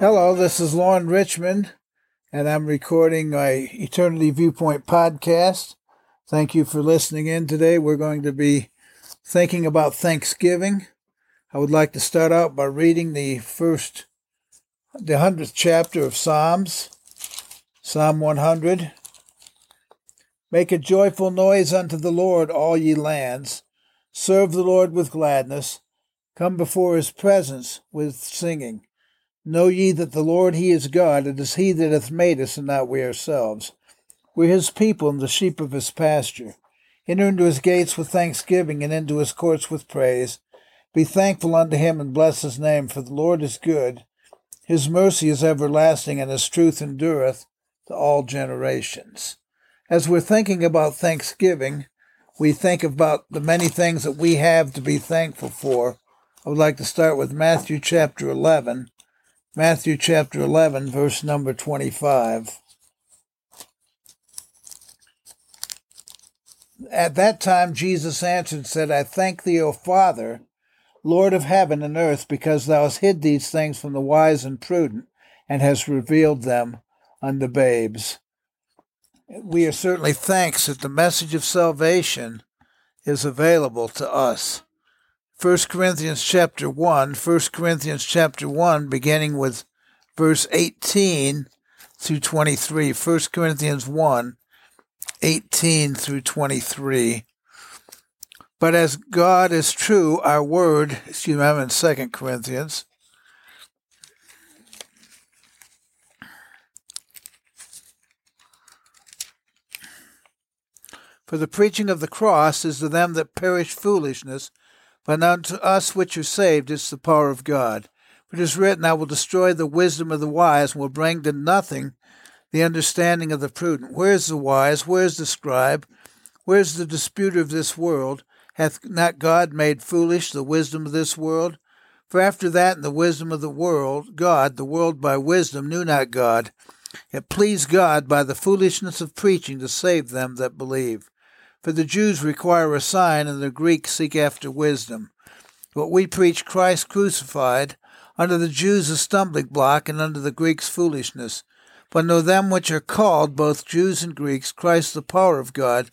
Hello, this is Lauren Richmond, and I'm recording my Eternity Viewpoint podcast. Thank you for listening in today. We're going to be thinking about Thanksgiving. I would like to start out by reading the first, the 100th chapter of Psalms, Psalm 100. Make a joyful noise unto the Lord, all ye lands. Serve the Lord with gladness. Come before his presence with singing. Know ye that the Lord he is God, it is he that hath made us, and not we ourselves. We're his people and the sheep of his pasture. Enter into his gates with thanksgiving, and into his courts with praise. Be thankful unto him, and bless his name, for the Lord is good. His mercy is everlasting, and his truth endureth to all generations. As we're thinking about Thanksgiving, we think about the many things that we have to be thankful for. I would like to start with Matthew chapter 11 Matthew chapter 11, verse number 25. At that time Jesus answered and said, I thank thee, O Father, Lord of heaven and earth, because thou hast hid these things from the wise and prudent, and hast revealed them unto babes. We are certainly thanks that the message of salvation is available to us. 1 Corinthians chapter 1, 1 Corinthians chapter 1, beginning with verse 18 through 23. 1 Corinthians 1, 18 through 23. But as God is true, our word, excuse me, I'm in 2 Corinthians. For the preaching of the cross is to them that perish foolishness but unto us which are saved is the power of God. For it is written, I will destroy the wisdom of the wise, and will bring to nothing the understanding of the prudent. Where is the wise? Where is the scribe? Where is the disputer of this world? Hath not God made foolish the wisdom of this world? For after that, in the wisdom of the world, God, the world by wisdom, knew not God. It pleased God by the foolishness of preaching to save them that believe. For the Jews require a sign, and the Greeks seek after wisdom. But we preach Christ crucified, unto the Jews a stumbling block, and unto the Greeks foolishness. But unto them which are called, both Jews and Greeks, Christ the power of God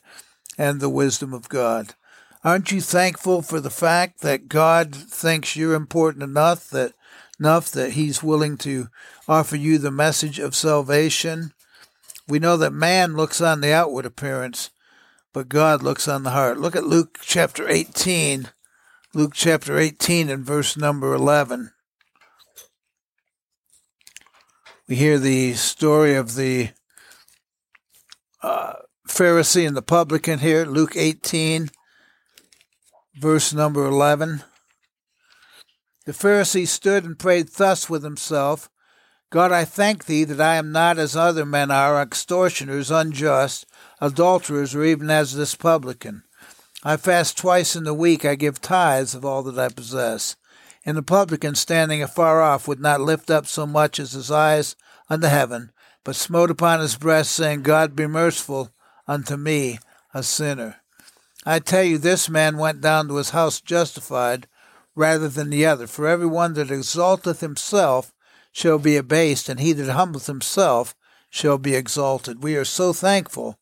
and the wisdom of God. Aren't you thankful for the fact that God thinks you're important enough that enough that He's willing to offer you the message of salvation? We know that man looks on the outward appearance, but God looks on the heart. Look at Luke chapter 18. Luke chapter 18 and verse number 11. We hear the story of the uh, Pharisee and the publican here, Luke 18, verse number 11. The Pharisee stood and prayed thus with himself God, I thank thee that I am not as other men are, extortioners, unjust, adulterers, or even as this publican. I fast twice in the week, I give tithes of all that I possess. And the publican, standing afar off, would not lift up so much as his eyes unto heaven, but smote upon his breast, saying, God be merciful unto me, a sinner. I tell you, this man went down to his house justified rather than the other. For every one that exalteth himself shall be abased, and he that humbleth himself shall be exalted. We are so thankful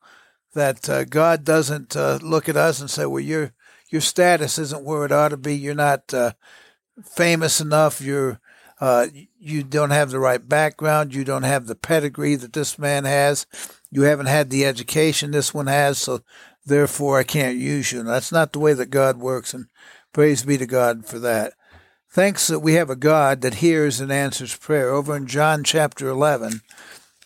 that uh, God doesn't uh, look at us and say, "Well, your your status isn't where it ought to be. You're not uh, famous enough. You're uh, you don't have the right background. You don't have the pedigree that this man has. You haven't had the education this one has. So therefore, I can't use you." And that's not the way that God works. And praise be to God for that. Thanks that we have a God that hears and answers prayer. Over in John chapter 11,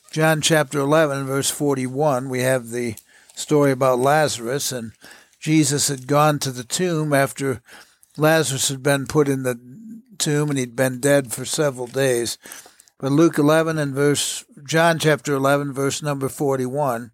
John chapter 11, verse 41, we have the story about Lazarus. And Jesus had gone to the tomb after Lazarus had been put in the tomb and he'd been dead for several days. But Luke 11 and verse, John chapter 11, verse number 41.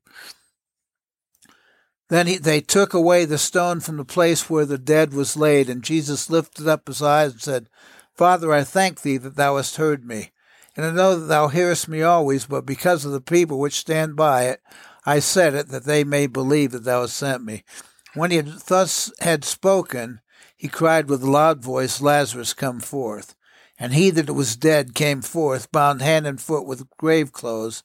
Then he, they took away the stone from the place where the dead was laid, and Jesus lifted up his eyes and said, Father, I thank thee that thou hast heard me. And I know that thou hearest me always, but because of the people which stand by it, I said it, that they may believe that thou hast sent me. When he had thus had spoken, he cried with a loud voice, Lazarus, come forth. And he that was dead came forth, bound hand and foot with grave clothes,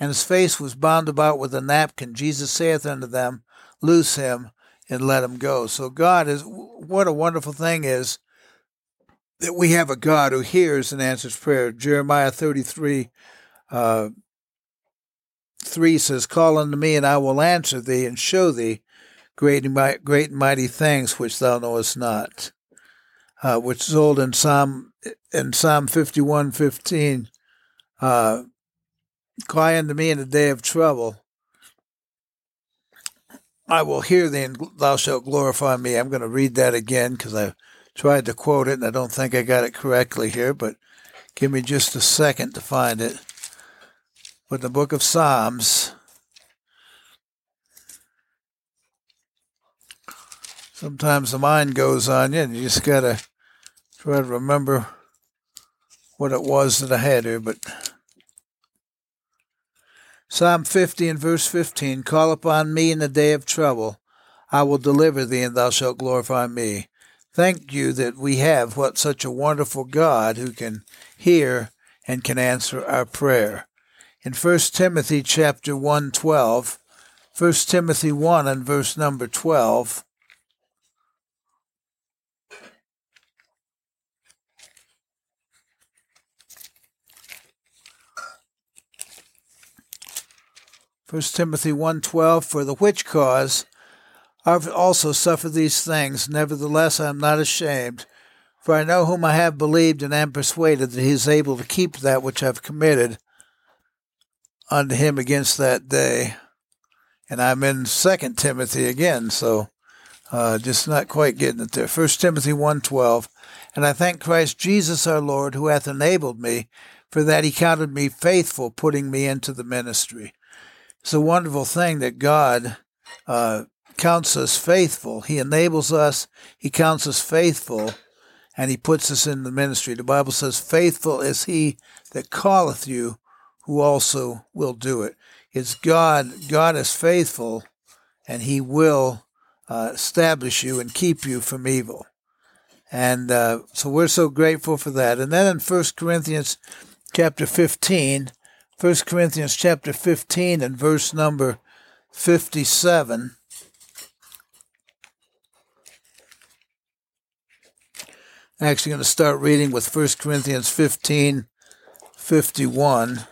and his face was bound about with a napkin. Jesus saith unto them, Loose him and let him go. So God is, what a wonderful thing is that we have a God who hears and answers prayer. Jeremiah 33, uh, 3 says, Call unto me, and I will answer thee and show thee great and, mighty, great and mighty things which thou knowest not. Uh, which is old in Psalm in Psalm 51, 15. Uh, Cry unto me in the day of trouble. I will hear thee, and thou shalt glorify me. I'm going to read that again because I tried to quote it, and I don't think I got it correctly here, but give me just a second to find it. But the book of Psalms, sometimes the mind goes on you, and you just got to try to remember what it was that I had here, but Psalm 50 and verse 15 Call upon me in the day of trouble. I will deliver thee, and thou shalt glorify me. Thank you that we have what such a wonderful God who can hear and can answer our prayer. In 1 Timothy chapter 1 12, 1 Timothy 1 and verse number 12, First Timothy 1.12, For the which cause I have also suffered these things, nevertheless I am not ashamed, for I know whom I have believed and am persuaded that he is able to keep that which I have committed unto him against that day. And I'm in Second Timothy again, so uh, just not quite getting it there. First Timothy 1.12, And I thank Christ Jesus our Lord, who hath enabled me, for that he counted me faithful, putting me into the ministry. It's a wonderful thing that God uh, counts us faithful. He enables us, He counts us faithful, and He puts us in the ministry. The Bible says, Faithful is He that calleth you, who also will do it. It's God, God is faithful, and He will uh, establish you and keep you from evil. And uh, so we're so grateful for that. And then in 1 Corinthians chapter 15, 1 Corinthians chapter 15 and verse number 57. I'm actually going to start reading with 1 Corinthians 15 51.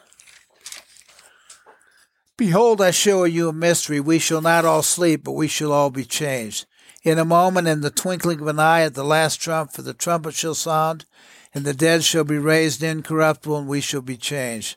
Behold, I show you a mystery. We shall not all sleep, but we shall all be changed. In a moment, in the twinkling of an eye, at the last trump, for the trumpet shall sound, and the dead shall be raised incorruptible, and we shall be changed.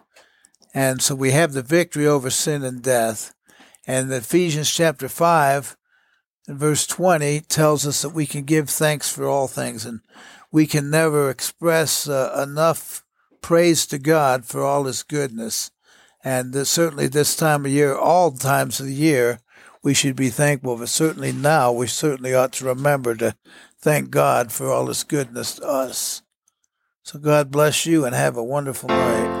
And so we have the victory over sin and death. And Ephesians chapter 5 and verse 20 tells us that we can give thanks for all things. And we can never express uh, enough praise to God for all his goodness. And uh, certainly this time of year, all times of the year, we should be thankful. But certainly now, we certainly ought to remember to thank God for all his goodness to us. So God bless you and have a wonderful night.